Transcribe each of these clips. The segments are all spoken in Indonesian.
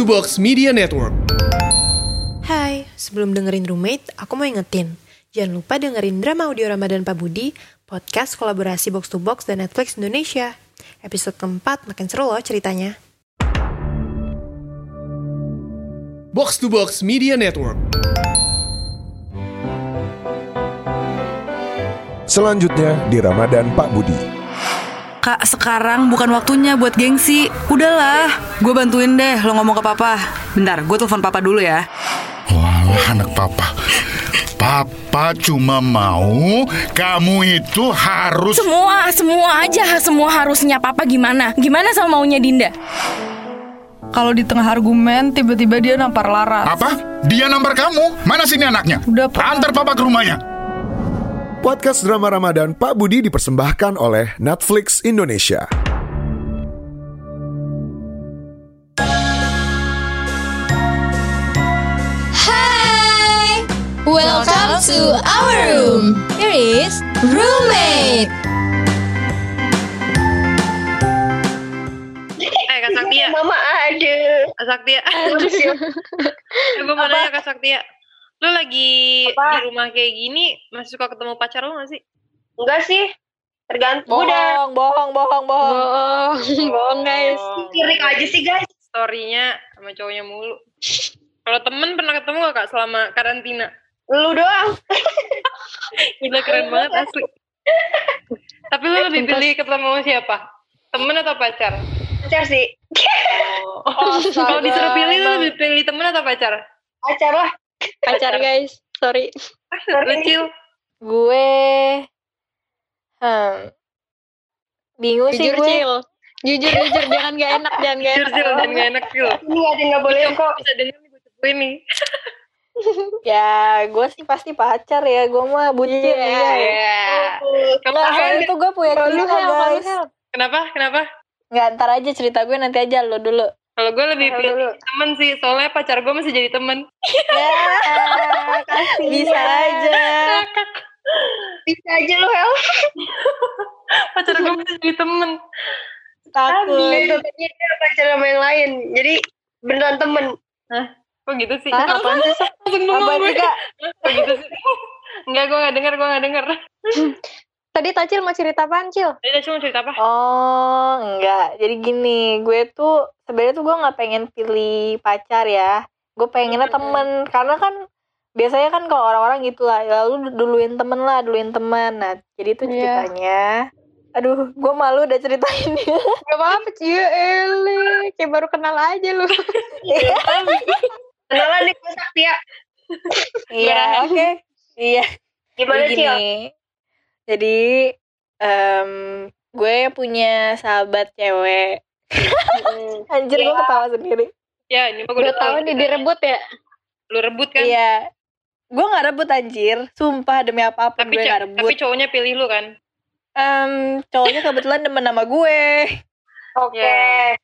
to Box Media Network. Hai, sebelum dengerin Roommate, aku mau ingetin. Jangan lupa dengerin drama audio Ramadan Pak Budi, podcast kolaborasi Box to Box dan Netflix Indonesia. Episode keempat makin seru loh ceritanya. Box to Box Media Network. Selanjutnya di Ramadan Pak Budi. Kak, sekarang bukan waktunya buat gengsi. Udahlah, gue bantuin deh lo ngomong ke papa. Bentar, gue telepon papa dulu ya. Walah anak papa. Papa cuma mau kamu itu harus Semua, semua aja, semua harusnya papa gimana? Gimana sama maunya Dinda? Kalau di tengah argumen, tiba-tiba dia nampar Laras. apa? Dia nampar kamu? Mana sini anaknya? Udah, Pak. Antar papa ke rumahnya. Podcast drama Ramadan Pak Budi dipersembahkan oleh Netflix Indonesia. Hi! Welcome to our room. Here is roommate. Eh Kak Saktia, Mama ada. Kak Saktia. Ya. Eh, gue mau nanya Kak Saktia. Lu lagi Apa? di rumah kayak gini, masih suka ketemu pacar lu gak sih? Enggak sih. Tergantung. Udah. bohong, bohong, bohong. Bohong. Bohong guys. Kirik aja sih guys. Story-nya sama cowoknya mulu. Kalau temen pernah ketemu gak Kak selama karantina? Lu doang. Gila keren banget asli. Tapi lu lebih pilih ketemu sama siapa? Temen atau pacar? Pacar sih. Oh. Kalau disuruh pilih lu lebih pilih temen atau pacar? Pacar lah. Pacar, guys. Sorry. Lucil. Gue... Hmm. Bingung sih Jujur gue. Cil. Jujur jujur jangan gak enak jangan gak Jujur Cil, dan gak enak Cil. Ini ada yang gak boleh kok. Bisa denger nih gue cepuin nih. Ya, gue sih pasti pacar ya. Gue mah bucin Iya. ya. Iya. Kamu Nggak, soalnya tuh gue punya cerita guys. Kenapa? Kenapa? Nggak, ntar aja cerita gue nanti aja lo dulu. Kalau gue lebih pilih temen sih, soalnya pacar gue masih jadi temen. Ya, bisa aja. Bisa aja lu Hel. Pacar gue masih jadi temen. Takut. Dia pacar sama yang lain. Jadi beneran temen. Kok gitu sih? Hah? Apaan sih? Langsung Apa bengong sih gue. kak? Kok gitu sih? Enggak, gue gak denger, gue gak denger. Tadi Tacil mau cerita apaan Cil? Jadi cuma cerita apa? Oh, enggak. Jadi gini, gue tuh sebenarnya tuh gue nggak pengen pilih pacar ya. Gue pengennya temen, karena kan biasanya kan kalau orang-orang gitu lah, lalu duluin temen lah, duluin temen. Nah, jadi tuh Iya. ceritanya. Aduh, gue malu udah ceritain dia. Gak apa-apa Cil. Ele. Kayak baru kenal aja lu. Kenalan nih gue Saktia. Iya, oke. Iya. Gimana Cil? Jadi em, gue punya sahabat cewek. Anjir, gue ketawa sendiri. Ya, ini gue Udah tahu nih direbut ya. Lu rebut kan? Iya. Gue gak rebut anjir. Sumpah demi apa pun Tapi, gue gak rebut. tapi cowoknya pilih lu kan? Em, cowoknya kebetulan demen sama gue. Oke. Ya.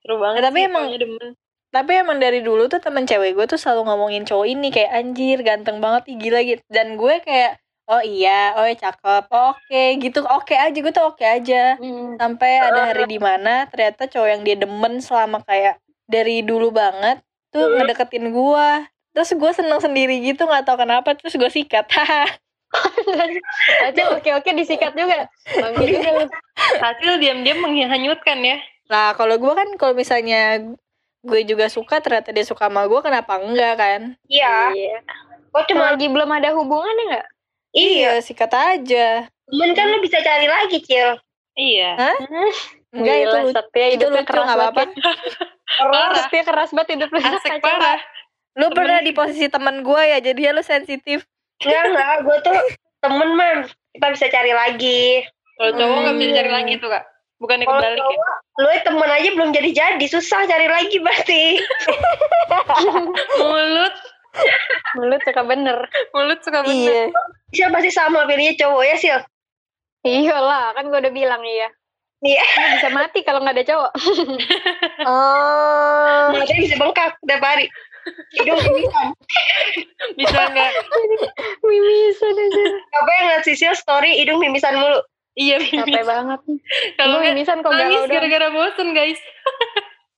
Seru banget Ya, tapi sih, emang- demen. Tapi emang dari dulu tuh temen cewek gue tuh selalu ngomongin cowok ini kayak anjir ganteng banget ih gila gitu. Dan gue kayak oh iya, oh iya cakep, oh, oke gitu, oke aja gue tuh oke aja. Hmm. Sampai ada hari di mana ternyata cowok yang dia demen selama kayak dari dulu banget tuh Hmm. ngedeketin gue. Terus gue seneng sendiri gitu nggak tahu kenapa terus gue sikat. Haha. Tacil oke-oke disikat juga. Bangke juga lu. Hasil diam-diam menghanyutkan ya. Nah, kalau gue kan kalau misalnya gue juga suka ternyata dia suka sama gue kenapa enggak kan? Iya. Kok cuma lagi belum ada hubungannya nggak? Iya. sikat aja. Temen kan lu bisa cari lagi, Cil. Iya. Hah? Enggak itu lu- Satya itu hidupnya lucu keras nggak apa-apa. banget. Keras, Satya keras banget hidup lu. Asik parah. Lu pernah di posisi teman gue ya, jadi ya lu sensitif. Enggak, enggak. Gue tuh temen, man. Kita bisa cari lagi. Kalau cowok nggak bisa cari lagi tuh kak. Bukannya Kalau kebalik ya. cowok, lu temen aja belum jadi-jadi. Susah cari lagi berarti. Mulut, Mulut suka bener. mulut suka bener. Iya. Sil pasti sama pilihnya cowok ya, Sil. Iyalah, kan gue udah bilang iya. Iya. Lu bisa mati kalau nggak ada cowok. Oh. Matanya bisa bengkak tiap hari. Hidung mimisan. Bisa nggak? Mimisan aja. Apa yang ngeliat Sisil story hidung mimisan mulu. Iya, Capek mimis. banget. Kalau mimisan kok nangis gara-gara bosen guys.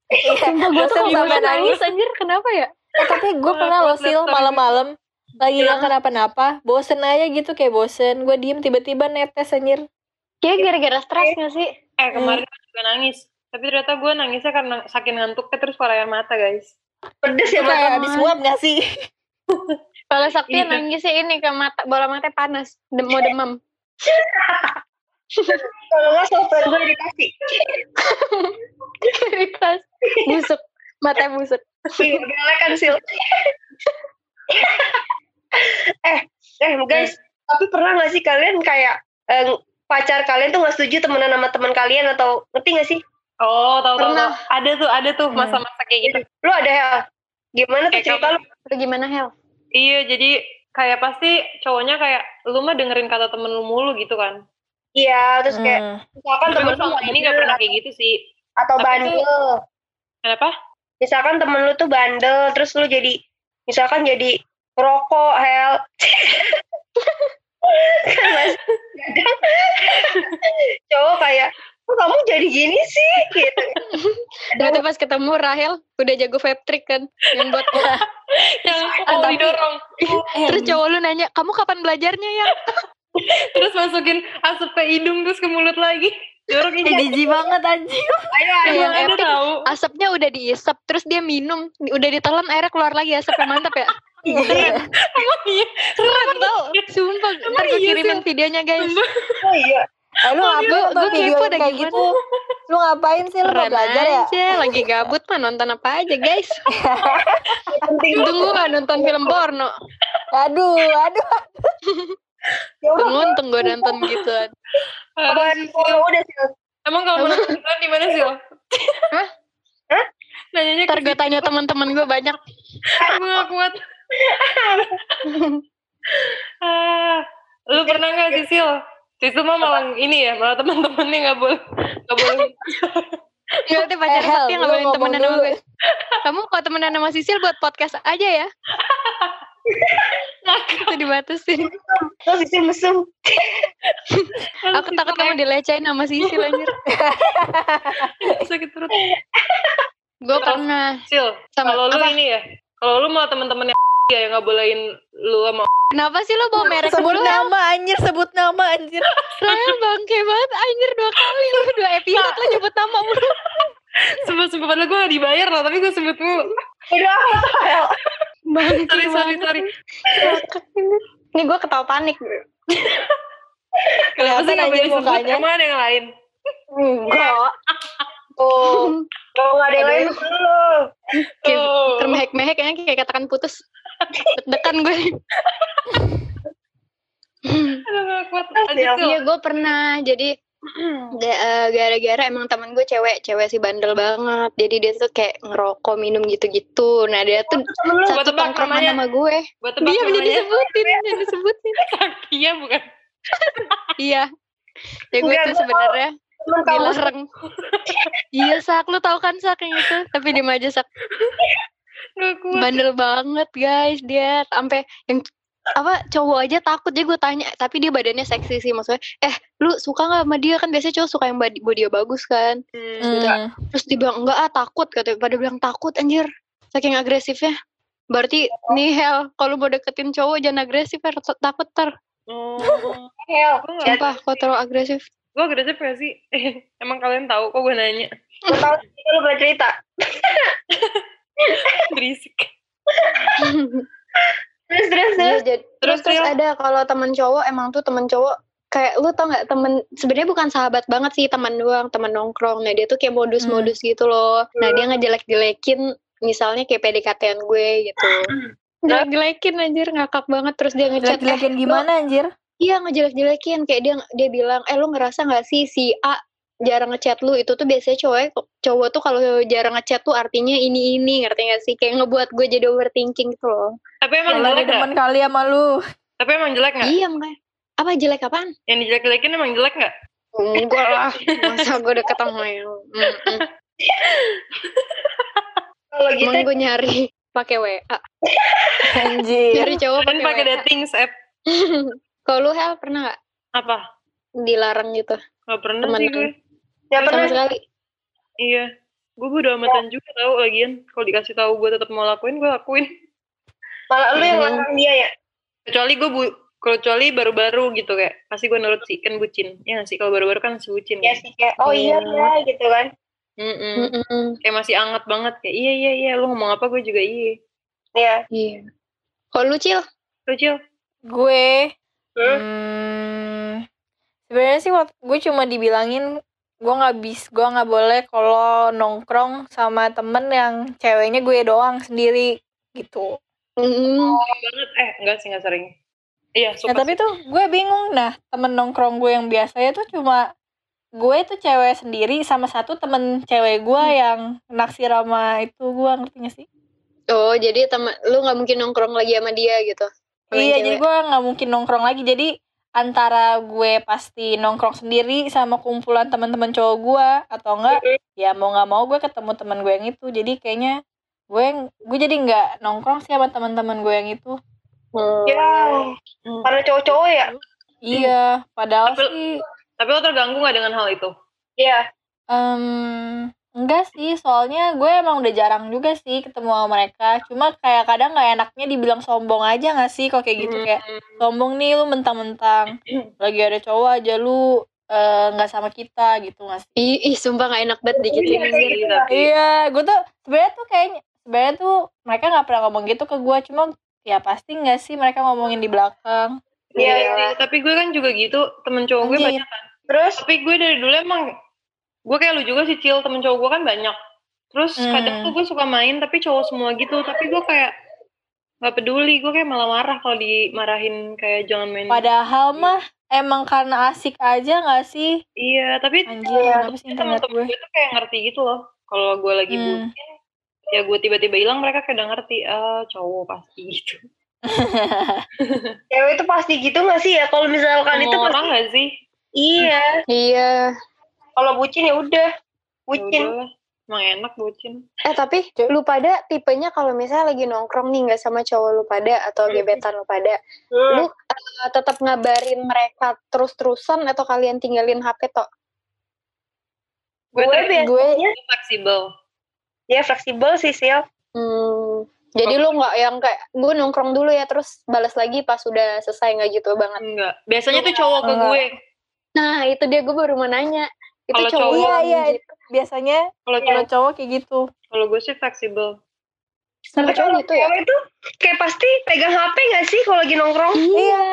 Iya, Sumpah gue tuh bosen kalau sampai nangis nangis. anjir kenapa ya? Eh, tapi gue pernah loh sil malam-malam lagi nggak kenapa-napa, bosen aja gitu kayak bosen. Gue diem tiba-tiba netes anjir. Kayak gara-gara stres gak sih? Eh kemarin gue juga nangis. Tapi ternyata gue nangisnya karena saking ngantuknya terus keluar air mata guys. Pedes ya mata. kayak habis uap gak sih? Kalau Sakti Iya. nangis sih ini ke mata bola mata panas, dem mau demam. Kalau nggak sopan gue dikasih. Kelas busuk, mata busuk. Iya, boleh kan sil. eh, eh guys, tapi pernah nggak sih kalian kayak eh, pacar kalian tuh nggak setuju temenan sama teman kalian atau ngerti nggak sih? Oh tahu tahu. Ada tuh ada tuh Hmm. masa-masa kayak gitu. Lu ada hal? Gimana tuh Kayak cerita kamu- lu? Lu gimana Hel? Iya jadi kayak pasti cowoknya kayak lu mah dengerin kata temen lu mulu gitu kan. Iya, terus kayak Hmm. misalkan temen gue selama ini gak pernah kayak gitu sih. atau tapi bandel. Kenapa? Misalkan temen lu tuh bandel, terus lu jadi misalkan jadi rokok, hel. kan mas, kadang cowok kayak, kok kamu jadi gini sih? Gitu. Berarti pas ketemu Rahel udah jago vape trick kan yang buat Yang tapi- didorong. terus cowok lu nanya kamu kapan belajarnya ya terus masukin asap ke hidung terus ke mulut lagi. Eh, ini. jijik banget anjir. Ayo, ayo. yang epic tahu. asapnya udah diisap terus dia minum udah ditelan airnya keluar lagi asapnya mantap ya Emang iya. keren tau sumpah ntar gue iya, kirimin videonya guys Oh iya. Eh, lu ngapain Gua- nonton gua kepo kayak gimana. gitu? Lu ngapain sih? Lu mau belajar ya? aja lagi gabut mah nonton apa aja guys Penting untung gue gak nonton film porno Aduh, aduh. ya udah. untung gue nonton gituan ya udah sih. Emang kalau beneran di mana sih? Hah? Hah? Nanyanya ntar gue tanya teman-teman gue banyak gue gak kuat. ah, lu pernah gak sih Sil? Sisil mah malah ini ya, malah teman-temannya gak boleh, gak boleh. Berarti pacar Eh, Hel, Sakti yang lu gak boleh temenan sama dulu. gue Kamu kalau temenan sama Sisil buat podcast aja ya Itu dibatasin. Terus isi mesum. Aku takut kamu dilecehin sama Sisil anjir sakit perut. Gue pernah Sil, Sama kalau lu ini ya, kalau lu mau teman-temannya ya yang gak bolehin lu sama Kenapa sih lo bawa merek Sebut dulu nama anjir, sebut nama anjir. Rahel bangke banget anjir dua kali. Lu Dua episode lo nyebut nama mulu Sumpah, sumpah padahal gue gak dibayar loh, tapi gue sebut mulu. Udah, hel. Bangke Sorry, sorry, sorry. Ini. Ini gue ketawa panik Kelihatan aja mukanya. Emang ada yang lain? Enggak Tuh. Kalau nggak ada yang lain dulu. Oh. termehek-mehek kayaknya kayak katakan putus Deg-degan gue. Iya gue pernah jadi gara-gara emang temen gue cewek cewek sih bandel banget. Jadi dia tuh kayak ngerokok minum gitu-gitu. Nah dia tuh Gua satu tebak tongkrongan namanya. sama gue. Dia jadi namanya. disebutin jadi disebutin. Iya bukan? iya. Ya gue tuh sebenarnya dilarang. iya sak lu tau kan sak yang itu? Tapi dia aja sak. Bandel banget guys dia. Sampai yang apa cowok aja takut jadi gue tanya tapi dia badannya seksi sih maksudnya eh lu suka nggak sama dia kan biasanya cowok suka yang body body bagus kan Hmm. Hmm. terus dia bilang enggak ah takut katanya pada bilang takut anjir saking agresifnya berarti nih hell kalau mau deketin cowok jangan agresif ya takut ter Oh. hel. Sumpah kok terlalu agresif Gue agresif gak sih? Emang kalian tahu kok gue nanya? Gue tahu sih lu boleh cerita. Berisik. Terus terus Iya, terus. jadi- terus Terus, terus ada kalau temen cowok emang tuh temen cowok kayak lu tau nggak temen sebenarnya bukan sahabat banget sih teman doang teman nongkrong. Nah dia tuh kayak modus-modus gitu loh. Nah dia ngejelek-jelekin misalnya kayak PDKT-an gue gitu. Jelek-jelekin anjir ngakak banget. Terus dia ngechat Jelek-jelekin "Eh, gimana anjir? Iya ngejelek-jelekin. Kayak dia dia bilang eh lu ngerasa nggak sih si A jarang ngechat lu itu tuh biasanya cowok cowok tuh kalau jarang ngechat tuh artinya ini ini ngerti gak sih kayak ngebuat gue jadi overthinking gitu loh Tapi emang jelek gak? demen kali sama lu. Tapi emang jelek gak? iya makanya apa jelek apaan Yang dijelek-jelekin emang jelek gak? enggak lah masa gue deket sama yang Mm, mm. Kalau gitu emang gue nyari pakai WA Anjir. nyari cowok pakai pakai dating app. kalau lu hell pernah nggak Apa? dilarang gitu Gak pernah Temen sih gue. Ya sama pernah sekali Iya. Gue bodo amatan juga tau lagian. Kalau dikasih tahu gue tetap mau lakuin, gue lakuin. Malah lu yang Hmm. larang dia ya. Kecuali gue bu kecuali baru-baru gitu kayak pasti gue nurut sih kan bucin ya nggak sih kalau baru-baru kan masih bucin Ya kan? sih kayak oh iya Iya. iya gitu kan. Mm-mm. Mm-mm. kayak masih anget banget kayak iya iya iya lu ngomong apa gue juga iya Iya. Iya. Kalau lu Cil? lu Cil Gue Hmm? hmm, sebenarnya sih waktu gue cuma dibilangin gue nggak bis gue nggak boleh kalau nongkrong sama temen yang ceweknya gue doang sendiri gitu. Mm. banget eh enggak sih nggak sering iya Nah suka tapi sih. tuh gue bingung nah temen nongkrong gue yang biasanya tuh cuma gue tuh cewek sendiri sama satu temen cewek gue yang naksir sama itu gue ngerti gak sih? Oh, jadi teman lu nggak mungkin nongkrong lagi sama dia gitu. Iya jadi gue nggak mungkin nongkrong lagi jadi antara gue pasti nongkrong sendiri sama kumpulan teman-teman cowok gue atau enggak ya mau nggak mau gue ketemu teman gue yang itu jadi kayaknya gue gue jadi nggak nongkrong sih sama teman-teman gue yang itu Hmm. Ya. Hmm. Karena cowok-cowok ya. iya padahal Tapi- sih tapi lo terganggu nggak dengan hal itu Iya. Em, enggak sih, soalnya gue emang udah jarang juga sih ketemu sama mereka. Cuma kayak kadang nggak enaknya dibilang sombong aja nggak sih kok kayak gitu Hmm. kayak sombong nih lu mentang-mentang lagi ada cowok aja lu eh, nggak sama kita gitu nggak sih? Ih, ih, sumpah gak enak banget dikit Iya, ini. kayak gitu. tapi Iya, gue tuh sebenarnya tuh kayaknya sebenarnya tuh mereka nggak pernah ngomong gitu ke gue, cuma ya pasti nggak sih mereka ngomongin di belakang. Iya. Iya sih, tapi gue kan juga gitu temen cowok gue Anjir. banyak kan Terus tapi gue dari dulu emang gue kayak lu juga sih Cil temen cowok gue kan banyak terus Hmm. kadang tuh gue suka main tapi cowok semua gitu tapi gue kayak nggak peduli gue kayak malah marah kalau dimarahin kayak jangan main Padahal mah emang karena asik aja nggak sih? iya tapi Anjir, temen-temen gue? gue tuh kayak ngerti gitu loh kalau gue lagi Hmm. bucin ya gue tiba-tiba hilang mereka kayak udah ngerti ah cowok pasti gitu cewek itu pasti gitu gak sih ya? Kalau misalkan itu Semua pasti orang gak sih iya. Iya. Kalau bucin ya udah. Ya Bucin. udahlah, emang enak bucin Eh tapi lu pada tipenya kalau misalnya lagi nongkrong nih nggak sama cowok lu pada atau gebetan lu pada, Hmm. lu eh, tetap ngabarin mereka terus-terusan atau kalian tinggalin HP tok? gue biasanya gue fleksibel ya fleksibel sih Sil. Hmm. Jadi lu nggak yang kayak gue nongkrong dulu ya terus balas lagi pas udah selesai nggak gitu banget. enggak biasanya tuh cowok ke gue Nah itu dia gue baru mau nanya. Itu Kalau cowok cowok- Iya, iya. gitu. Biasanya kalau cowok cowok kayak gitu. kalau gue sih fleksibel Sama Tapi cowok gitu ya? itu kayak pasti pegang HP gak sih kalau lagi nongkrong? Iya.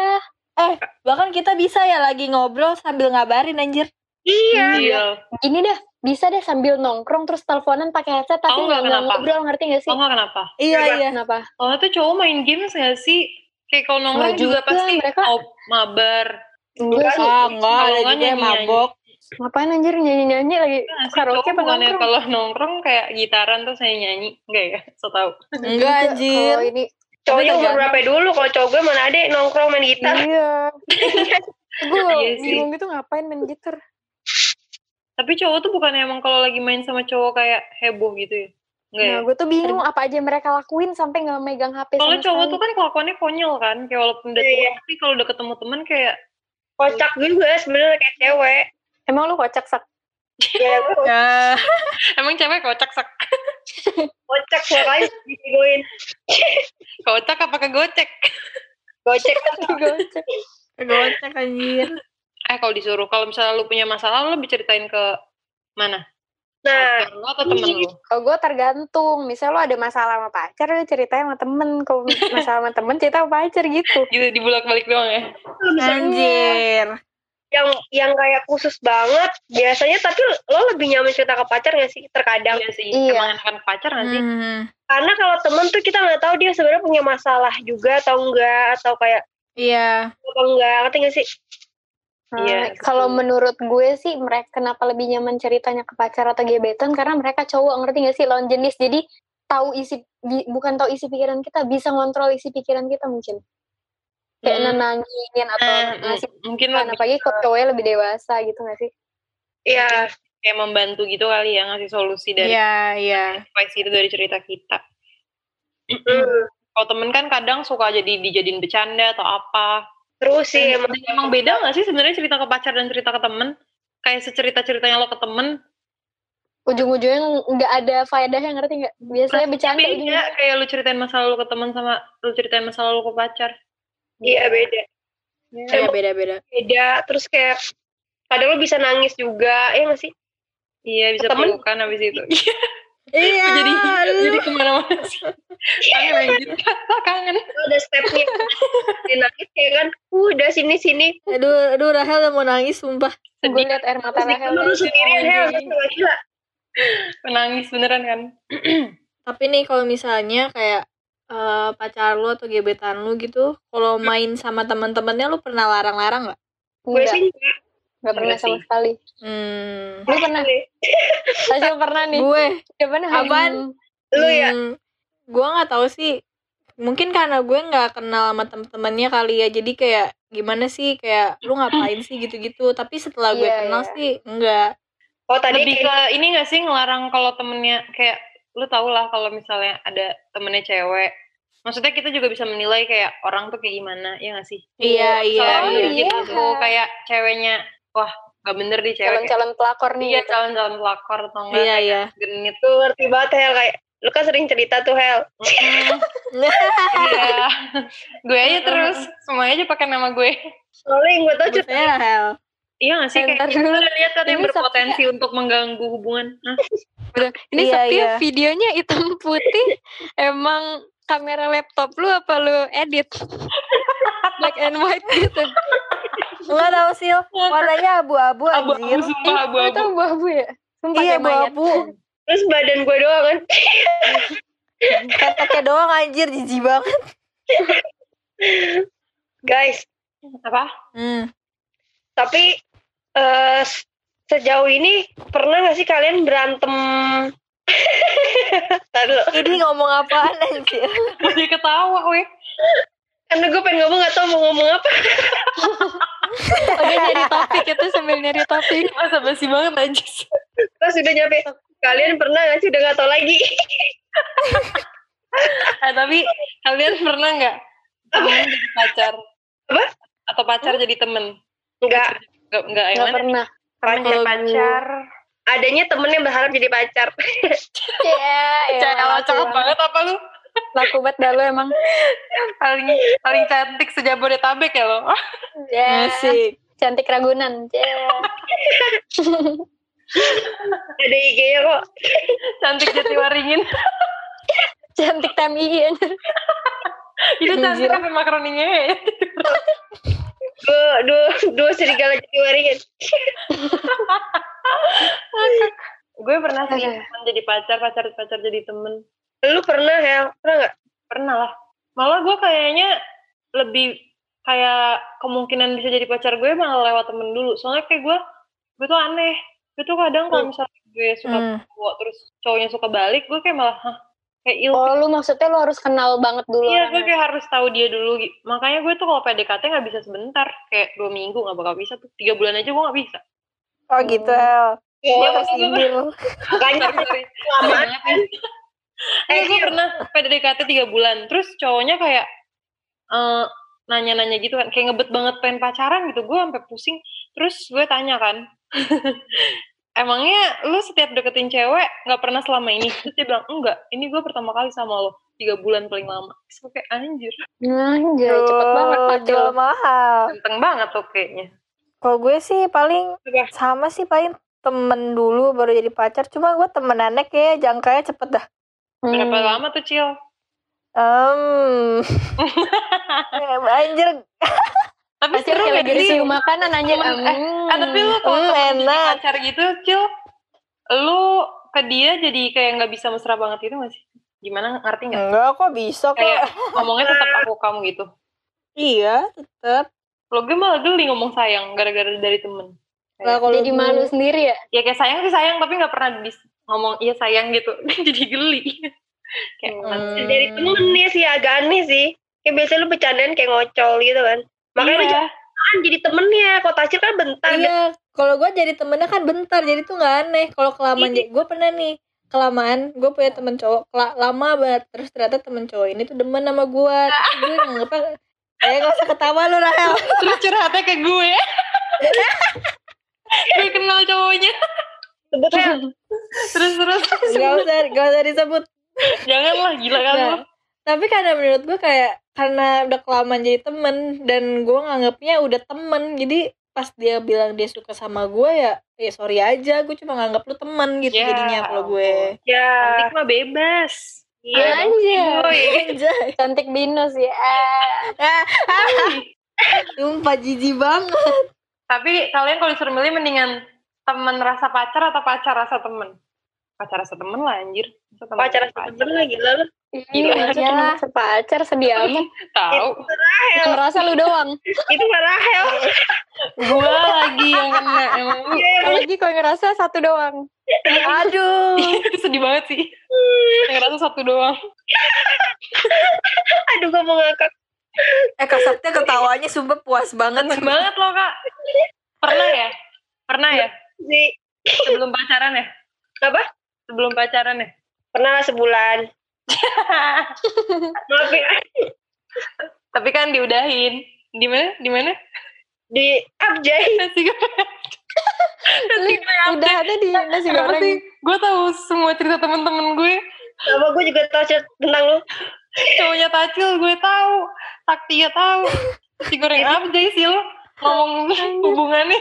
Eh, bahkan kita bisa ya lagi ngobrol sambil ngabarin anjir. Iya. iya Gini dah, bisa deh sambil nongkrong terus teleponan pakai headset tapi nggak ngobrol ngerti gak sih? tau nggak kenapa Iya, iya. Kenapa? soalnya tuh cowok main games gak sih kayak kalau nongkrong juga, juga, pasti mereka- mabar Enggak sih. Ah, enggak, Kalau ada nggak juga yang mabok. Ngapain anjir nyanyi-nyanyi lagi Nah, karaoke apa nongkrong? kalau nongkrong kayak gitaran terus saya nyanyi enggak ya so tau Enggak anjir. Kalau ini Cowoknya umur berapa dulu? Kalau cowok gue mana ada nongkrong main gitar. Iya. Gue Iya bingung gitu ngapain main gitar. tapi cowok tuh bukannya emang kalau lagi main sama cowok kayak heboh gitu ya enggak ya Nah, gue tuh bingung apa aja mereka lakuin sampai nggak megang HP sama cowok sekali. tuh kan kelakuannya konyol kan kayak walaupun udah tua Iya. tapi kalau udah ketemu temen kayak Kocak juga sebenarnya kayak cewek. Emang lu kocak sak? Ya gue Ya. emang cewek kocak sak kocak suaranya digoin. kocak apa kegocek Gocek Gocek. Kegocek anjir. eh kalau disuruh kalau misalnya lu punya masalah lu lebih ceritain ke mana Nah, lu atau temen lu Kalau gue tergantung, misal lo ada masalah sama pacar, lu ceritain sama temen. Kalau masalah sama temen, cerita sama pacar gitu. gitu dibulak balik doang ya Anjir. Yang yang kayak khusus banget biasanya tapi lo lebih nyaman cerita ke pacar gak sih terkadang iya sih Iya. emang enakan pacar gak sih Hmm. karena kalau temen tuh kita nggak tahu dia sebenarnya punya masalah juga atau enggak atau kayak Iya. atau enggak ngerti gak sih Nah, Iya, kalau betul. menurut gue sih mereka kenapa lebih nyaman ceritanya ke pacar atau gebetan karena mereka cowok ngerti gak sih lawan jenis jadi tahu isi bi- bukan tahu isi pikiran kita bisa ngontrol isi pikiran kita mungkin kayak Hmm. nenangin atau Eh, ngasih mungkin kan lebih apalagi kalau cowoknya lebih dewasa gitu gak sih? Iya kayak membantu gitu kali ya ngasih solusi dari Iya, iya. advice itu dari cerita kita. Kalau temen kan kadang suka jadi dijadiin bercanda atau apa. Terus sih emang emang beda gak sih sebenarnya cerita ke pacar dan cerita ke temen? Kayak secerita ceritanya lo ke temen. Ujung-ujungnya nggak ada faedahnya ngerti nggak? Biasanya bercanda beda ujung-ujungnya. kayak lu ceritain masa lalu ke teman sama lu ceritain masa lalu ke pacar Iya beda. Iya beda-beda. Beda. Terus kayak kadang lo bisa nangis juga, ya nggak sih? iya bisa Temen- pelukan habis itu Iya. jadi lu. jadi ke mana-mana sih kangen anjir kangen ada stepnya. Nangis kayak kan, uh, udah sini sini. Aduh, aduh Rahel udah mau nangis sumpah. gue liat air mata Terus Rahel lu sendirian Hel, terus nggak gila. menangis beneran kan Tapi nih kalau misalnya kayak eh, pacar lu atau gebetan lu gitu, kalau main sama teman-temannya lu pernah larang-larang nggak? Gue Enggak, sih enggak. nggak pernah Enggak sama sih. sekali Hmm. lu pernah Tasya pernah nih Gue, Jawabannya Apaan? hmm. Lu ya? hmm, gue nggak tahu sih. Mungkin karena gue nggak kenal sama temen-temennya kali ya, jadi kayak gimana sih kayak lu ngapain sih gitu-gitu. Tapi setelah gue Iya, kenal iya. sih enggak. Oh tadi lebih kayak ke ini gak sih ngelarang kalau temennya kayak lu tau lah kalau misalnya ada temennya cewek maksudnya kita juga bisa menilai kayak orang tuh kayak gimana ya gak sih Iya, iya, iya. gitu tuh kayak ceweknya wah gak bener di cewek calon-calon pelakor nih iya calon-calon pelakor atau enggak Iya, iya. genit lu ngerti banget Hel kayak lu kan sering cerita tuh Hel. iya gue aja terus semuanya aja pakai nama gue Soalnya yang gue tau saya Rahel. Iya gak sih Eh, kayak kita udah lihat kan yang berpotensi untuk mengganggu hubungan Hah? Ini Iya, Sepia iya. videonya hitam putih emang kamera laptop lu apa lu edit black and white gitu Enggak tahu sih, warnanya abu-abu abu-abu anjir. sumpah itu abu-abu abu-abu ya Sumpah Iya, abu-abu. Terus badan gue doang kan. Keteknya doang anjir, jijik banget. Guys, apa Hmm. tapi eh sejauh ini pernah gak sih kalian berantem? Tadi Ini ngomong apaan anjir? masih ketawa weh karena gue pengen ngomong gak tau mau ngomong apa. Dia nyari topik itu sambil nyari topik masa basi banget aja Terus udah nyampe. Kalian pernah gak sih udah gak tau lagi? Eh, tapi kalian pernah nggak temen jadi pacar? Apa? Atau pacar jadi temen? Enggak. Nggak, nggak yang nggak pernah Kalau pacar. Adanya temen yang berharap jadi pacar. ya Cewek cakep banget apa lu? laku banget dah lu emang Paling paling cantik sejabodetabek ya lo. ya Asik. cantik ragunan ya Ada IG-nya kok. cantik Jatiwaringin. cantik TMI Itu cantik apa makaroninya ya? Dua, dua, dua serigala jadi waringin. Gue pernah sih temen jadi pacar, pacar pacar jadi temen. Lu pernah ya? Pernah gak? Pernah lah. Malah gue kayaknya lebih kayak kemungkinan bisa jadi pacar gue malah lewat temen dulu. Soalnya kayak gue, gue tuh aneh. Gue tuh kadang kalau misalnya gue suka Hmm. cowok terus cowoknya suka balik, gue kayak malah hah, kayak ilfil. oh lu maksudnya lu harus kenal banget dulu Iya, gue kayak harus tahu dia dulu. Makanya gue tuh kalau PDKT nggak bisa sebentar, kayak dua minggu nggak bakal bisa tuh. Tiga bulan aja gue nggak bisa. Oh gitu, El. Iya, gue- tersindir. Makanya. Eh, gue pernah PDKT tiga bulan. Terus cowoknya kayak eh, nanya-nanya gitu kan, kayak ngebet banget pengen pacaran gitu. Gue sampai pusing. Terus gue tanya kan, emangnya lu setiap deketin cewek nggak pernah selama ini? Terus dia bilang enggak. Ini gue pertama kali sama lo tiga bulan paling lama. Terus gue kayak anjir, Anjir, cepet banget jual mahal. ganteng banget tuh kayaknya. Kalau gue sih paling Apa? sama sih paling temen dulu baru jadi pacar. Cuma gue temenannya kayak jangkanya cepet dah. Berapa Hmm. lama tuh Cil? Um, anjir, Tapi Pasti seru kayak gak lagi sih? makanan anjir. Temen- eh, Hmm. Ah, tapi lu kalau Hmm, enak. pacar gitu, Cil, lu ke dia jadi kayak nggak bisa mesra banget gitu gak sih? Gimana ngerti nggak? enggak kok bisa kok. Kayak ngomongnya tetap aku kamu gitu. Iya, tetap. Lo gue malah geli ngomong sayang gara-gara dari temen. Nah, kalau Jadi gue- malu sendiri ya? Ya kayak sayang sih sayang tapi nggak pernah bis ngomong iya sayang gitu. jadi geli. kayak Hmm. Dari temen nih sih agak aneh sih. Kayak biasa lu bercandaan kayak ngocol gitu kan. Makanya iya. jangan jadi temennya. Kok tacir kan bentar. Iya, kalau gue jadi temennya kan bentar, jadi tuh nggak aneh. Kalau kelamaan, Iya. gue pernah nih kelamaan, gue punya temen cowok kela- lama banget. Terus ternyata temen cowok ini tuh demen sama gue. Gue nggak apa, eh gak usah ketawa lu Rahel. Terus curhatnya ke gue. gue kenal cowoknya. Terus terus Gak usah, gak usah disebut. janganlah gila kan Nah, tapi karena menurut gue kayak karena udah kelamaan jadi temen dan gue nganggapnya udah temen jadi pas dia bilang dia suka sama gue ya ya sorry aja gue cuma nganggap lu temen gitu Ya jadinya kalau gue Ya. cantik mah bebas Iya. Anjay. Anjay. Cantik binus ya. Ah, Sumpah jijik banget. tapi kalian kalau disuruh milih mendingan temen rasa pacar atau pacar rasa temen pacar rasa temen lah anjir temen Pacar rasa sama temen lah gila Iya, cuma sepacar sedih amat. tahu Yang ngerasa lu doang. Itu Rahel. gua lagi yang kena emang Apalagi kalau ngerasa satu doang. Aduh. itu sedih banget sih yang ngerasa satu doang Aduh gue mau ngakak. Eh Kak Sakti ketawanya sumpah puas banget. Enak banget loh kak pernah ya pernah ya Si sebelum pacaran ya apa? sebelum pacaran ya Pernah sebulan. Maaf ya. tapi kan diudahin. Di mana? Di mana? Di Abjay. nasi goreng. Nasi goreng Udah ada di nasi goreng. sih? Gue tahu semua cerita temen-temen gue. Sama gue juga tau cerita tentang lu. cowoknya tacil gue tahu. Taktia tahu. Nasi goreng jadi sih lo ngomong hubungannya.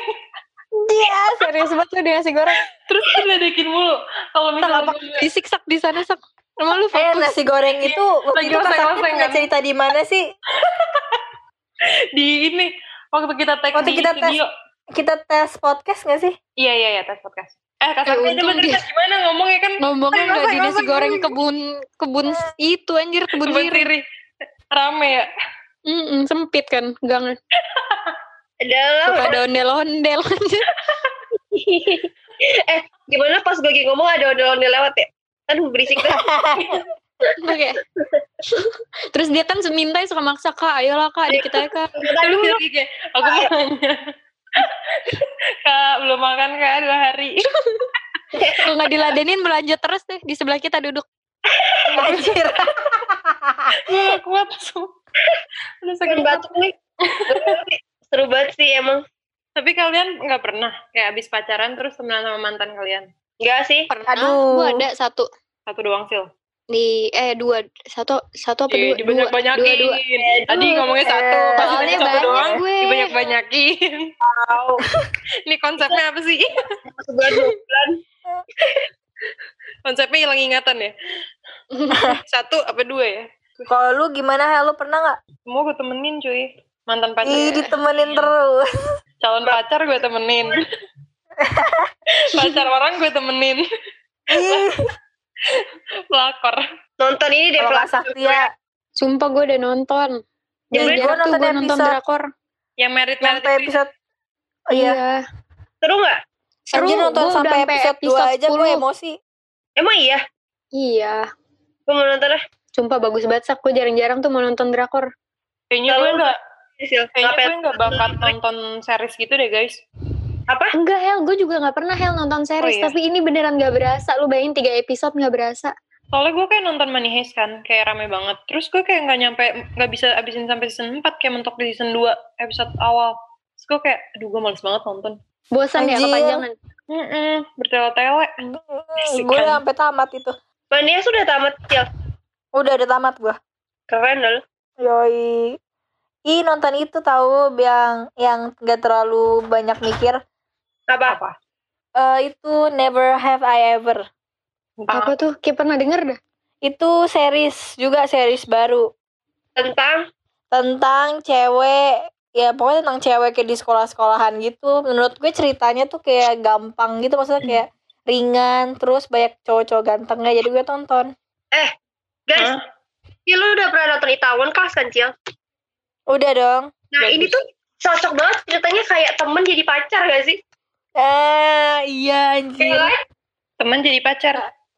Iya, serius banget lu di nasi goreng. terus diledekin mulu. Kalau misalnya Apa? gue- disiksak di sana sak. Emang lu Eh fokus. nasi goreng itu waktu Lagi itu Kak Sakti oseng-oseng punya kan? cerita di mana sih? di ini waktu kita tag Waktu di kita tes studio kita tes podcast gak sih? iya iya iya tes podcast eh kasar Eh, eh, untung dia- cerita gimana ngomongnya kan Ngomongnya nggak di nasi goreng kebun kebun itu anjir kebun Kebun rame ya Mm-mm, sempit kan gangan. Dalam. Suka ada ondel-ondel anjir. eh gimana pas gue lagi ngomong ada ondel-ondel lewat ya? Kan berisik tuh. Oke. Terus dia kan semintai suka maksa kak, ayolah kak, dikit aja kak. Aduh, Oke, oke. aku mau nanya kak belum makan kak dua hari Kalau nggak diladenin belanja terus deh di sebelah kita duduk. Anjir. gue gak kuat su udah sakit batuk nih. Seru banget sih emang. tapi kalian nggak pernah kayak abis pacaran terus temenan sama mantan kalian Enggak sih. Pernah. Aduh. Gua ada satu satu doang sil? Di eh dua satu satu apa Iya, dua? dibanyak banyakin dua dua. Tadi ngomongnya satu Eh, pas soalnya ngomongnya satu banyak doang gue. dibanyak banyakin ini konsepnya apa sih? Sebulan dua bulan. konsepnya hilang ingatan ya? Satu apa dua ya? Kalau lu gimana Hel? Lu pernah gak? semua gue temenin cuy. Mantan pacar. Ih ditemenin terus. calon pacar gue temenin. Pacar orang gue temenin. Ih, pelakor Nonton ini deh pelakor. Saktia. Sumpah gue udah nonton. Yang gue tuh nonton gue nonton drakor. yang merit merit sampai episode Oh iya. Seru nggak? Seru, Anjir nonton gua sampai episode 2 episode aja gue 10. emosi. Emang iya? Iya. Gue mau nonton lah. Sumpah bagus banget sak. Gue jarang-jarang tuh mau nonton drakor. kayaknya gue Sil. kayaknya gue nggak bakat nonton series gitu deh guys Apa? Enggak Hel, gue juga gak pernah Hel nonton series. Oh, iya. Tapi ini beneran gak berasa. Lu bayangin tiga episode gak berasa. soalnya gue kayak nonton Money Heist kan kayak rame banget terus gue kayak nggak nyampe nggak bisa abisin sampai season 4 kayak mentok di season 2 episode awal terus gue kayak aduh gue males banget nonton Bosan ya kepanjangan. Mm-mm, bertele-tele Asik Gue kan? sampai tamat itu. Mania sudah tamat Sil. Udah ada tamat gue. Keren dong. Yoi. Ih nonton itu tahu yang yang gak terlalu banyak mikir. Apa? apa Eh itu Never Have I Ever. Apa tuh? Kayak pernah denger dah. Itu series juga series baru Tentang tentang cewek ya pokoknya tentang cewek kayak di sekolah-sekolahan gitu. Menurut gue ceritanya tuh kayak gampang gitu maksudnya kayak ringan terus banyak cowok-cowok gantengnya jadi gue tonton. guys. Hah? Sil lu udah pernah nonton Itaewon Class kan Sil? Udah dong. Nah Bagus. ini tuh cocok banget ceritanya kayak temen jadi pacar gak sih? Eh iya Iya anjir. kan? teman jadi pacar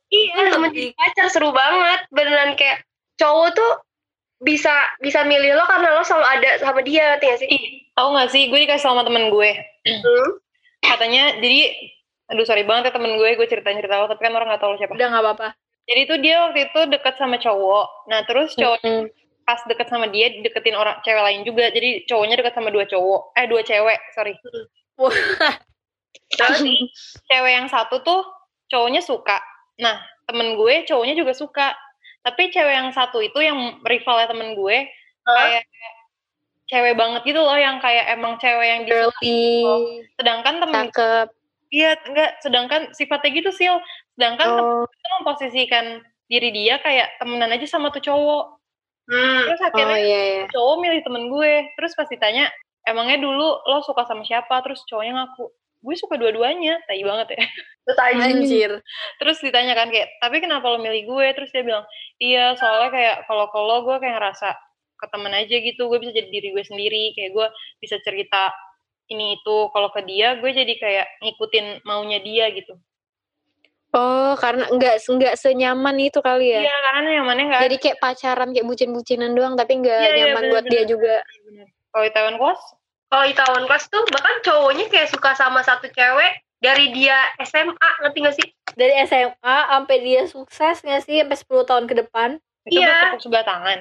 Iya temen jadi pacar seru banget. Beneran kayak cowok tuh bisa bisa milih lo karena lo selalu ada sama dia ngerti gak sih? ih tau gak sih gue dikasih sama temen gue Hmm. katanya jadi aduh sorry banget ya temen gue gue ceritain cerita lo tapi kan orang gak tahu lo siapa Udah nggak apa-apa. jadi tuh dia waktu itu deket sama cowok nah terus cowok Mm-mm. pas deket sama dia deketin orang cewek lain juga jadi cowoknya deket sama dua cowok eh dua cewek sorry Tahu sih? cewek yang satu tuh cowoknya suka. Nah, temen gue cowoknya juga suka. Tapi cewek yang satu itu yang rivalnya temen gue kayak cewek banget gitu loh yang kayak emang cewek yang. Girly, Sedangkan temen cakep. Iya, enggak. Sedangkan sifatnya gitu sih. Sedangkan temen Oh, itu memposisikan diri dia kayak temenan aja sama tuh cowok. Hmm. Terus oh akhirnya iya iya. cowok milih temen gue. Terus pas ditanya, emangnya dulu lo suka sama siapa? Terus cowoknya ngaku, gue suka dua-duanya. Tai banget ya. Terus. Anjir. Terus ditanya kan kayak, tapi kenapa lo milih gue? Terus dia bilang, iya soalnya kayak kalau kalau gue kayak ngerasa ke temen aja gitu. Gue bisa jadi diri gue sendiri. Kayak gue bisa cerita ini itu. Kalau ke dia, gue jadi kayak ngikutin maunya dia gitu. Oh, karena nggak nggak senyaman itu kali ya. Iya, karena nyamannya nggak Jadi kayak pacaran kayak bucin-bucinan doang tapi nggak Iya, iya, nyaman buat bener-bener. dia juga. Kalau di Taiwan Kos, Kalau di Taiwan kelas tuh bahkan cowoknya kayak suka sama satu cewek dari dia SMA, ngerti gak sih? Dari SMA sampai dia sukses nggak sih sampai 10 tahun ke depan? itu Iya. bertepuk sebelah tangan.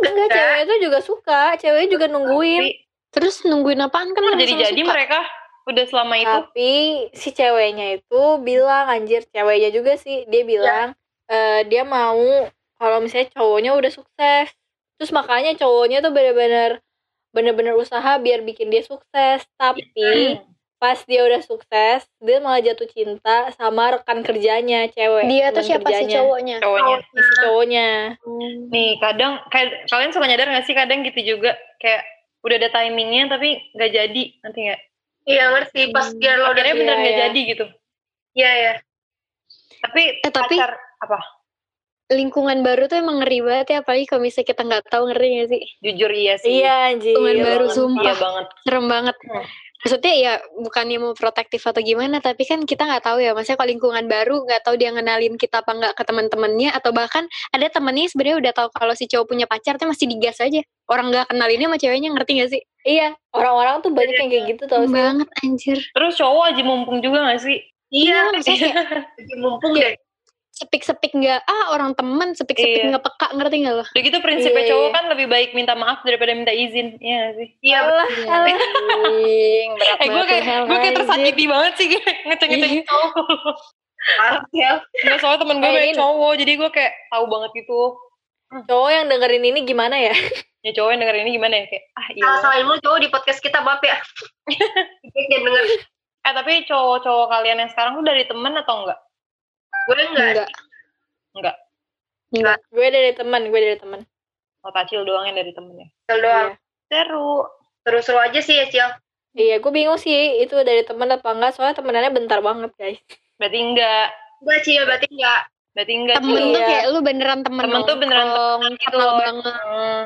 Enggak, cewek itu juga suka, cewek juga nungguin. Tapi Terus nungguin apaan kan sama-sama jadi-jadi suka. mereka udah selama itu. Tapi si ceweknya itu bilang anjir, ceweknya juga sih dia bilang eh, dia mau kalau misalnya cowoknya udah sukses. Terus makanya cowoknya tuh bener-bener bener-bener usaha biar bikin dia sukses. Tapi pas dia udah sukses, dia malah jatuh cinta sama rekan kerjanya cewek. Dia tuh siapa sih kerjanya. cowoknya? Cowoknya. Si cowoknya. Nih kadang kayak kalian suka nyadar gak sih kadang gitu juga kayak udah ada timingnya tapi nggak jadi nanti nggak. Iya ngerti. Pas dia lo udah Akhirnya bener iya, nggak iya. jadi gitu. Iya ya. Tapi, Eh, tapi- pacar apa? Lingkungan baru tuh emang ngeri banget ya apalagi kalau misalnya kita nggak tahu ngerti gak sih? Jujur iya sih. Iya anjir. Lingkungan Iya baru banget, sumpah. Iya banget. Serem banget. Hmm. Maksudnya ya bukannya mau protektif atau gimana, tapi kan kita nggak tahu ya. Maksudnya kalau lingkungan baru nggak tahu dia ngenalin kita apa nggak ke teman-temannya atau bahkan ada temennya sebenarnya udah tahu kalau si cowok punya pacar tuh masih digas aja. Orang nggak kenalinnya sama ceweknya ngerti gak sih? Iya, orang-orang tuh banyak yang kayak gitu tau sih. banget anjir. Terus cowok aja mumpung juga gak sih? Iya. maksudnya kayak Lagi mumpung deh. Sepik-sepik nggak ah orang temen sepik-sepik Iya. nggak peka ngerti nggak lo? Udah gitu prinsipnya Iya, cowok iya. kan lebih baik minta maaf daripada minta izin. Iya gak sih? Iya. Anjing, berat Eh gue kayak gue kayak tersakiti banget sih ngeceng-ngeceng Iya. cowok. Parah ya. Nggak soalnya temen gue Eh, banyak cowok jadi gue kayak tahu banget gitu. Cowok yang dengerin ini gimana ya? Ya cowok yang dengerin ini gimana ya kayak ah iya. Salah-salahin mulu cowok di podcast kita, Bap ya. Jangan denger. Eh tapi cowok-cowok kalian yang sekarang tuh dari temen atau enggak? Gue enggak. Enggak. Enggak. Enggak. gue dari teman, gue dari teman. Oh tacil doang yang dari temennya. Cil doang. Seru. Seru-seru aja sih ya, Cil. Iya, gue bingung sih itu dari teman apa enggak soalnya temenannya bentar banget guys. Berarti enggak. Enggak, Cil. Berarti enggak. Berarti enggak Temen Cil. tuh Iya. kayak lu beneran temen Temen tuh beneran temenan gitu kenal banget. Hmm.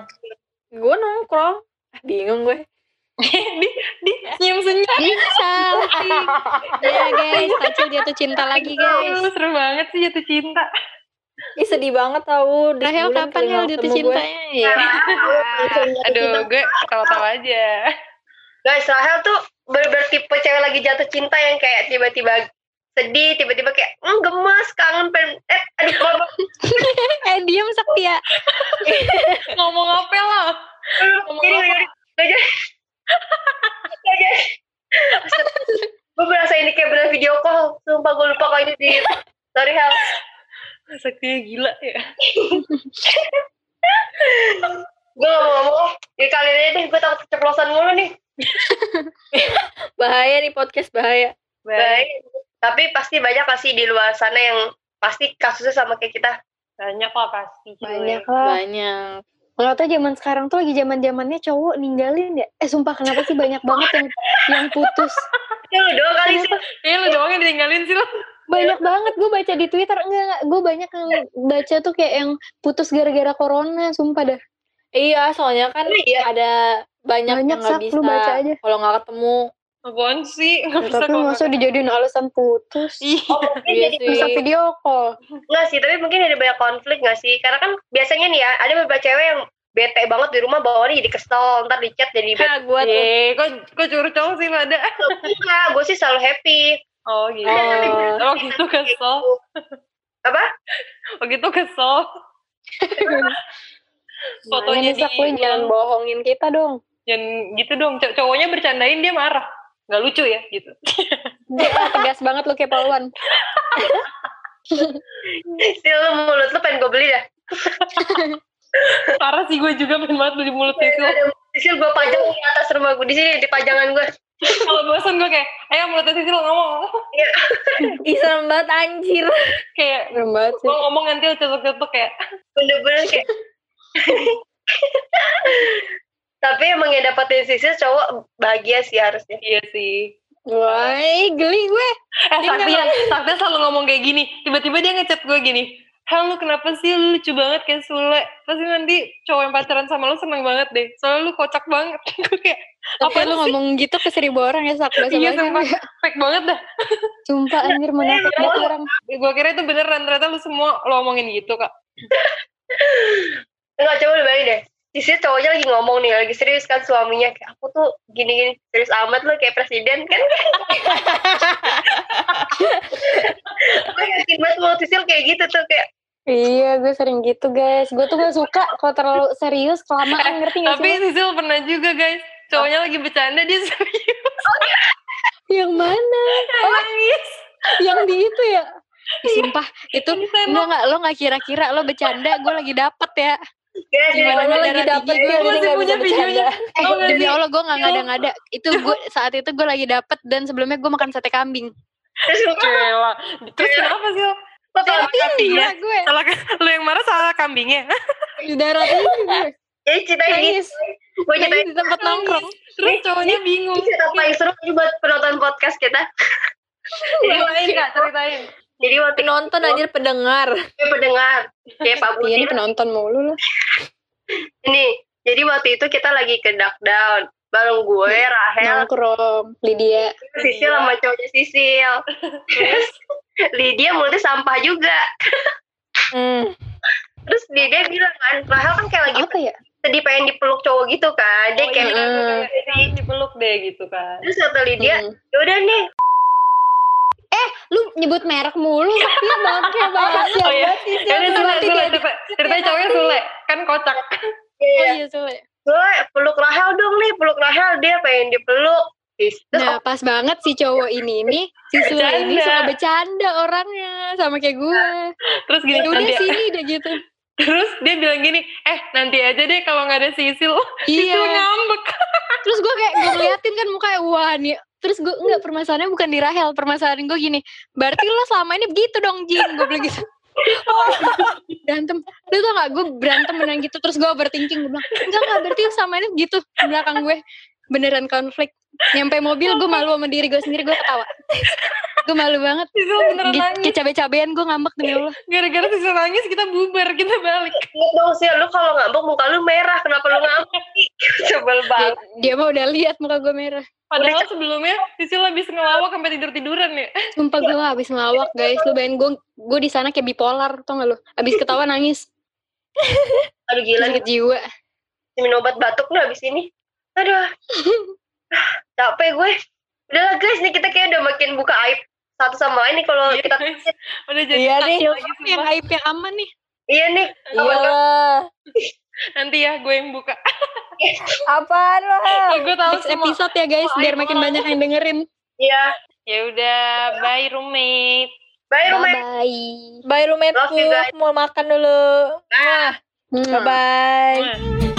Gue nongkrong, Ah, bingung gue. di di senyum-senyum. Bisa. ya guys, Tacil jatuh cinta lagi guys. Seru banget sih jatuh cinta. Ih sedih banget tau. Di Rahel kapan ya nggak jatuh ketemu gue. cintanya? Ya. Aduh, gue ketawa-tawa aja. Guys, Rahel tuh bener-bener tipe cewek lagi jatuh cinta yang kayak tiba-tiba sedih, tiba-tiba kayak mm, gemas, kangen, pengen, eh, aduh, eh diam sakti ya. Ngomong apa lah? Ngomong apa? gak jadi. Gue berasa ini kayak bener video call, sumpah gue lupa kalau ini di, sorry Hel. Saktinya gila ya. Gue gak mau ngomong, ya kalian aja deh, gue takut keceplosan mulu nih. Bahaya nih podcast bahaya. Baik. Tapi pasti banyak kasih di luar sana yang pasti kasusnya sama kayak kita. Banyak lah pasti. Banyak lah. Banyak. Nggak tau zaman sekarang tuh lagi zaman zamannya cowok ninggalin ya. Eh sumpah kenapa sih banyak banget yang yang putus. Ya lu doang kali sih. Iya lu doang yang ditinggalin sih lu. Banyak banget gue baca di Twitter enggak enggak gue banyak yang baca tuh kayak yang putus gara-gara corona sumpah dah. Iya, soalnya kan Iya. ada banyak, Banyak, yang nggak bisa lu baca aja. kalau nggak ketemu. Apaan sih? Nggak Ya, bisa tapi masa dijadiin alasan putus. Iya. Mungkin Iya jadi. Bisa video call. Enggak sih, tapi mungkin ada banyak konflik gak sih? Karena kan biasanya nih ya, ada beberapa cewek yang bete banget di rumah bawaannya jadi kesel, ntar di chat jadi bete. Nah, gue tuh. Eh, kok kok curcol sih pada? Iya, gue sih selalu happy. Oh gitu. Oh. Oh gitu kesel. Apa? Oh gitu kesel. Fotonya Fotonya di jangan bohongin kita dong. Jangan gitu dong. Cow- Cowoknya bercandain dia marah. Nggak lucu ya gitu. Dia tegas banget lu kayak Pauluan. Sil lu mulut lu pengen gue beli dah. Parah sih gue juga pengen banget beli mulut. Ada Sisil gue pajang di atas rumah gue di sini di pajangan gue. Kalau bosan gue kayak, ayo mulutnya Sisil ngomong. Ih serem banget anjir. kayak Serem banget sih. gue ngomong nanti cetuk-cetuk kayak. Bener-bener kayak. Tapi emang yang dapetin Sisil cowok bahagia sih harusnya. Iya sih. Wah, geli gue. Eh, nggak Sakti selalu ngomong kayak gini. Tiba-tiba dia ngechat gue gini. Hal lu kenapa sih lu lucu banget kayak Sule Pasti nanti cowok yang pacaran sama lu seneng banget deh Soalnya lu kocak banget Gue kayak Tapi Apaan lu sih? ngomong gitu ke seribu orang ya sak bahasa Iya sumpah Fake banget dah Sumpah anjir menafik banget orang. Gue kira itu beneran Ternyata lu semua lo omongin gitu kak Enggak coba lu deh. Sisil cowoknya lagi ngomong nih, lagi serius kan suaminya kayak aku tuh gini-gini serius amat lu kayak presiden kan. Gue yakin banget mau Sisil kayak gitu tuh kayak Iya, gue sering gitu guys. Gue tuh gak suka kalau terlalu serius kelamaan ngerti gak Tapi sih? lo? Sisil pernah juga guys Cowoknya lagi bercanda dia serius Yang mana? Oh, nangis Yang di itu ya? Sumpah, itu enggak enggak lo gak kira-kira lo bercanda, gue lagi dapet ya. Gimana ini lo lagi dapet gue Gue jadi masih punya videonya. Eh, gak demi? Allah gue gak ngada-ngada. Itu gue saat itu gue lagi dapet dan sebelumnya gue makan sate kambing. terus Terus kenapa sih lo? lo Salah kambingnya gue. Salah Lu yang marah salah kambingnya Di daerah ini gue. jadi ceritain ini Nangis. gue ceritain Nangis di tempat nongkrong. Terus cowoknya bingung ini cerita paling seru ini buat penonton podcast kita Ceritain kak ceritain jadi waktu Penonton anjir pendengar. gue pendengar kayak Pak Iya Budi ini penonton mulu lo. ini jadi waktu itu kita lagi ke duck down bareng gue Rahel Nongkrong. Lydia. Sisil sama cowoknya Sisil terus Lydia mulutnya sampah juga Hmm. terus Lydia bilang kan Rahel kan kayak lagi Apa ya? sedih pengen dipeluk cowok gitu kan dia Oh, kayak iya, Mm. kayak dipeluk deh gitu kan terus kata Lydia Mm. yaudah nih Lu nyebut merek mulu. Iya bangke banget. Oh iya. Sisil. Yaudah Tuh, Sule nanti Sule dia- cerita Ceritanya cowoknya Sule. Kan kocak. Oh iya. Iya Sule. gue peluk Rahel dong nih peluk Rahel dia pengen dipeluk. Terus Nah pas banget si cowok ini nih. Si Sule ini suka bercanda orangnya Sama kayak gue. Terus gini Ya udah sini udah gitu. Terus dia bilang gini Eh nanti aja deh kalau nggak ada Sisil. Sisil Iya. Ngambek. Terus gue kayak gue ngeliatin kan mukanya Wah nih Terus gue enggak permasalahannya bukan di Rahel Permasalahan gue gini Berarti lo selama ini begitu dong Jin? Gue bilang gitu. Berantem. Lu tau gak gue berantem beneran gitu terus gue overthinking gue bilang enggak enggak berarti lu sama ini gitu di belakang gue. Beneran konflik. Nyampe mobil gue malu sama diri gue sendiri gue ketawa gue malu banget. Sisil beneran Ge- nangis. kayak cabe-cabean gue ngambek demi Allah. Gara-gara Sisil nangis kita bubar Kita balik. Ingat dong sih lu kalau ngambek muka lu merah. Kenapa lu ngambek? Sebel dia, banget. Dia mah udah lihat muka gue merah. Padahal sebelumnya Sisil habis ngelawak sampai tidur-tiduran ya. Sumpah gue habis ngelawak guys. Lu bayangin gue gue di sana kayak bipolar tau gak lu? Habis ketawa nangis. Aduh gila. Nih sakit jiwa. Minum obat batuk nih habis ini. Aduh. Capek gue. Udahlah guys. Nih kita kayak udah makin buka aib satu sama lain nih kalau Iya, kita. Udah jadi Iya nih. lagi yang aib yang aman nih iya nih Iyalah. Nanti ya gue yang buka Apaan lo? Gue tahu next episode ya guys biar makin banyak yang dengerin iya Ya udah Bye roommate bye bye rumah bye Bye you, guys. Mau makan dulu. Nah. Bye bye.